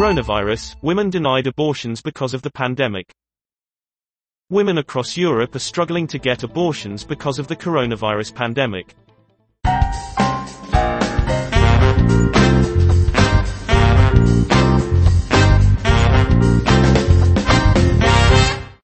Coronavirus, women denied abortions because of the pandemic. Women across Europe are struggling to get abortions because of the coronavirus pandemic.